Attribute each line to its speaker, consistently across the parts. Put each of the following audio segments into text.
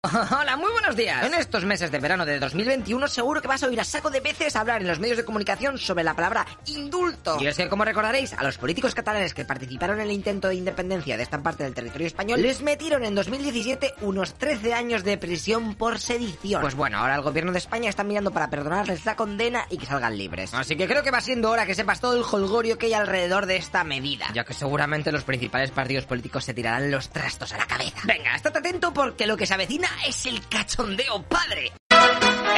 Speaker 1: Hola, muy buenos días. En estos meses de verano de 2021 seguro que vas a oír a saco de veces hablar en los medios de comunicación sobre la palabra indulto. Y es que, como recordaréis, a los políticos catalanes que participaron en el intento de independencia de esta parte del territorio español les metieron en 2017 unos 13 años de prisión por sedición. Pues bueno, ahora el gobierno de España está mirando para perdonarles la condena y que salgan libres. Así que creo que va siendo hora que sepas todo el holgorio que hay alrededor de esta medida, ya que seguramente los principales partidos políticos se tirarán los trastos a la cabeza. Venga, estate atento porque lo que se avecina es el cachondeo padre.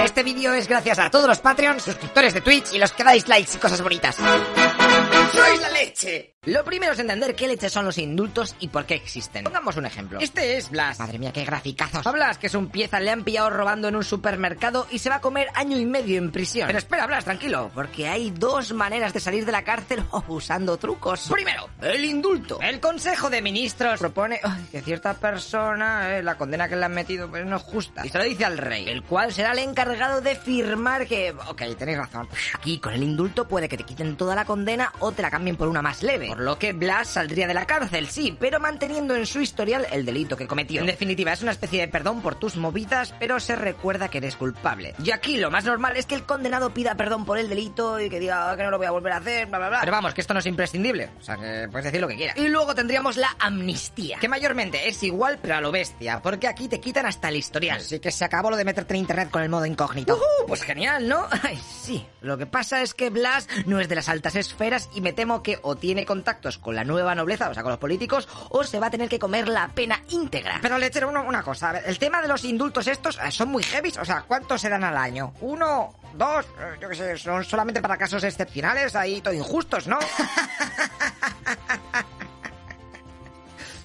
Speaker 1: Este vídeo es gracias a todos los Patreons, suscriptores de Twitch y los que dais likes y cosas bonitas. ¡Sois la leche! Lo primero es entender qué leche son los indultos y por qué existen. Pongamos un ejemplo. Este es Blas. Madre mía, qué graficazos. A Blas, que es un pieza, le han pillado robando en un supermercado y se va a comer año y medio en prisión. Pero espera, Blas, tranquilo, porque hay dos maneras de salir de la cárcel usando trucos. Primero, el indulto. El Consejo de Ministros propone que cierta persona, eh, la condena que le han metido pues, no es justa. Y se lo dice al rey, el cual será el encargado de firmar que... Ok, tenéis razón. Aquí, con el indulto, puede que te quiten toda la condena o te la cambien por una más leve. Por lo que Blas saldría de la cárcel, sí, pero manteniendo en su historial el delito que cometió. En definitiva, es una especie de perdón por tus movidas, pero se recuerda que eres culpable. Y aquí lo más normal es que el condenado pida perdón por el delito y que diga "Ah, que no lo voy a volver a hacer, bla, bla, bla. Pero vamos, que esto no es imprescindible. O sea, que puedes decir lo que quieras. Y luego tendríamos la amnistía, que mayormente es igual, pero a lo bestia, porque aquí te quitan hasta el historial. Así que se acabó lo de meterte en internet con el modo incógnito. Uh, pues genial, ¿no? Ay, sí. Lo que pasa es que Blas no es de las altas esferas y me temo que o tiene contactos con la nueva nobleza, o sea, con los políticos, o se va a tener que comer la pena íntegra. Pero lechero, una, una cosa, el tema de los indultos estos eh, son muy heavy, o sea, ¿cuántos se dan al año? ¿Uno? ¿Dos? Eh, Yo qué sé, son solamente para casos excepcionales, ahí todo injustos, ¿no?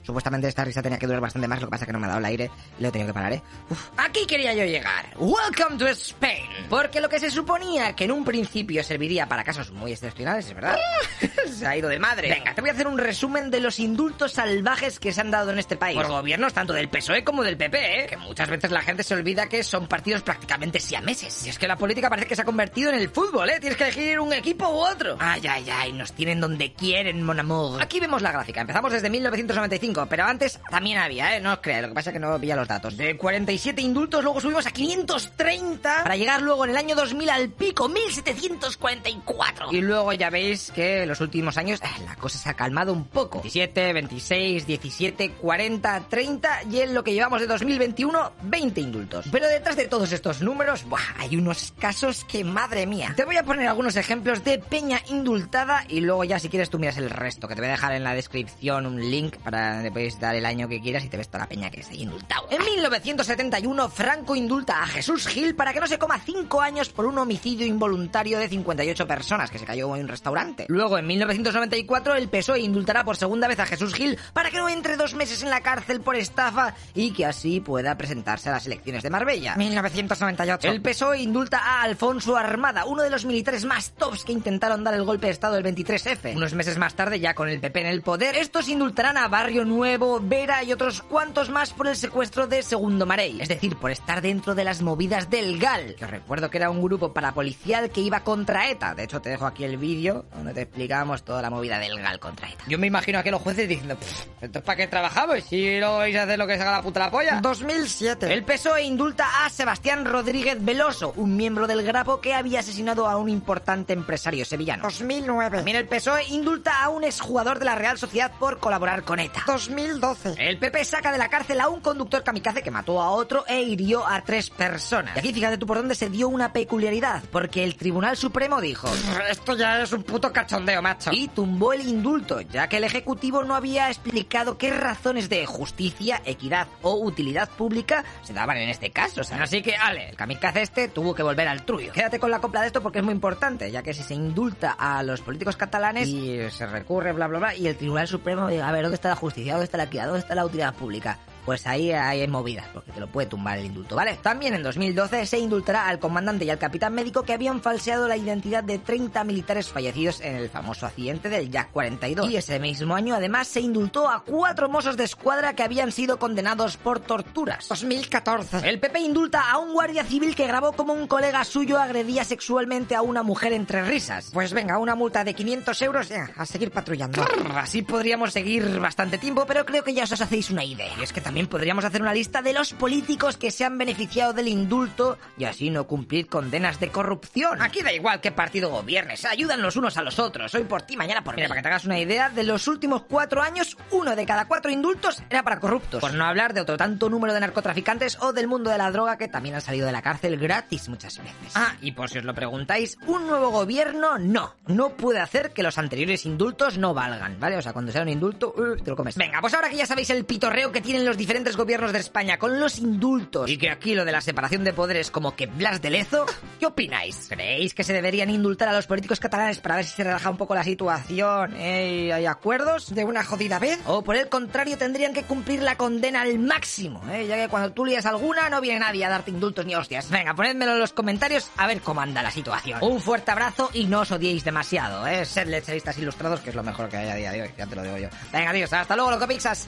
Speaker 1: Supuestamente esta risa tenía que durar bastante más, lo que pasa es que no me ha dado el aire y lo he tenido que parar, ¿eh? Uf. Aquí quería yo llegar. Welcome to Spain. Porque lo que se suponía que en un principio serviría para casos muy excepcionales, es verdad. se ha ido de madre. Venga, te voy a hacer un resumen de los indultos salvajes que se han dado en este país. Por gobiernos tanto del PSOE como del PP, ¿eh? Que muchas veces la gente se olvida que son partidos prácticamente siameses. Y es que la política parece que se ha convertido en el fútbol, ¿eh? Tienes que elegir un equipo u otro. Ay, ay, ay, nos tienen donde quieren, mon amour. Aquí vemos la gráfica. Empezamos desde 1995 pero antes también había, ¿eh? No os creáis, lo que pasa es que no pilla los datos. De 47 indultos, luego subimos a 530 para llegar luego en el año 2000 al pico, 1744. Y luego ya veis que en los últimos años eh, la cosa se ha calmado un poco. 17, 26, 17, 40, 30 y en lo que llevamos de 2021, 20 indultos. Pero detrás de todos estos números, buah, hay unos casos que, madre mía. Te voy a poner algunos ejemplos de peña indultada y luego ya si quieres tú miras el resto, que te voy a dejar en la descripción un link para donde puedes dar el año que quieras y te ves toda la peña que está ahí indultado. En 1971, Franco indulta a Jesús Gil para que no se coma 5 años por un homicidio involuntario de 58 personas que se cayó en un restaurante. Luego, en 1994, el PSOE indultará por segunda vez a Jesús Gil para que no entre dos meses en la cárcel por estafa y que así pueda presentarse a las elecciones de Marbella. 1998. El PSOE indulta a Alfonso Armada, uno de los militares más tops que intentaron dar el golpe de Estado el 23F. Unos meses más tarde, ya con el PP en el poder, estos indultarán a Barrio Nuevo, Vera y otros cuantos más por el secuestro de Segundo Marey, es decir, por estar dentro de las movidas del GAL, que os recuerdo que era un grupo parapolicial que iba contra ETA. De hecho, te dejo aquí el vídeo donde te explicamos toda la movida del GAL contra ETA. Yo me imagino aquí a los jueces diciendo, ¿esto es para qué trabajamos? Si no vais a hacer lo que se haga la puta la polla. 2007. El PSOE indulta a Sebastián Rodríguez Veloso, un miembro del Grapo que había asesinado a un importante empresario sevillano. 2009. También el PSOE indulta a un exjugador de la Real Sociedad por colaborar con ETA. 2012. El PP saca de la cárcel a un conductor kamikaze que mató a otro e hirió a tres personas. Y aquí fíjate tú por dónde se dio una peculiaridad, porque el Tribunal Supremo dijo, esto ya es un puto cachondeo, macho. Y tumbó el indulto, ya que el Ejecutivo no había explicado qué razones de justicia, equidad o utilidad pública se daban en este caso. Así que, ale, el kamikaze este tuvo que volver al truyo. Quédate con la copla de esto porque es muy importante, ya que si se indulta a los políticos catalanes y se recurre, bla, bla, bla, y el Tribunal Supremo diga, a ver, ¿dónde está la justicia? ¿Dónde está la equidad? ¿Dónde está la utilidad pública? Pues ahí hay movidas, porque te lo puede tumbar el indulto, ¿vale? También en 2012 se indultará al comandante y al capitán médico que habían falseado la identidad de 30 militares fallecidos en el famoso accidente del Jack 42. Y ese mismo año además se indultó a cuatro mozos de escuadra que habían sido condenados por torturas. 2014. El PP indulta a un guardia civil que grabó como un colega suyo agredía sexualmente a una mujer entre risas. Pues venga, una multa de 500 euros ya, a seguir patrullando. Así podríamos seguir bastante tiempo, pero creo que ya os hacéis una idea. Y es que también También podríamos hacer una lista de los políticos que se han beneficiado del indulto y así no cumplir condenas de corrupción. Aquí da igual qué partido gobierne, se ayudan los unos a los otros. Hoy por ti, mañana por mí. Mira, para que te hagas una idea, de los últimos cuatro años, uno de cada cuatro indultos era para corruptos. Por no hablar de otro tanto número de narcotraficantes o del mundo de la droga que también han salido de la cárcel gratis muchas veces. Ah, y por si os lo preguntáis, un nuevo gobierno no. No puede hacer que los anteriores indultos no valgan, ¿vale? O sea, cuando sea un indulto, uh, te lo comes. Venga, pues ahora que ya sabéis el pitorreo que tienen los diferentes gobiernos de España con los indultos y que aquí lo de la separación de poderes como que Blas de Lezo, ¿qué opináis? ¿Creéis que se deberían indultar a los políticos catalanes para ver si se relaja un poco la situación? ¿Eh? ¿Hay acuerdos de una jodida vez? ¿O por el contrario tendrían que cumplir la condena al máximo? ¿eh? Ya que cuando tú lías alguna no viene nadie a darte indultos ni hostias. Venga, ponedmelo en los comentarios a ver cómo anda la situación. Un fuerte abrazo y no os odiéis demasiado, ¿eh? Sed lecheristas ilustrados, que es lo mejor que hay a día de hoy, ya te lo digo yo. Venga, adiós, hasta luego, loco pixas.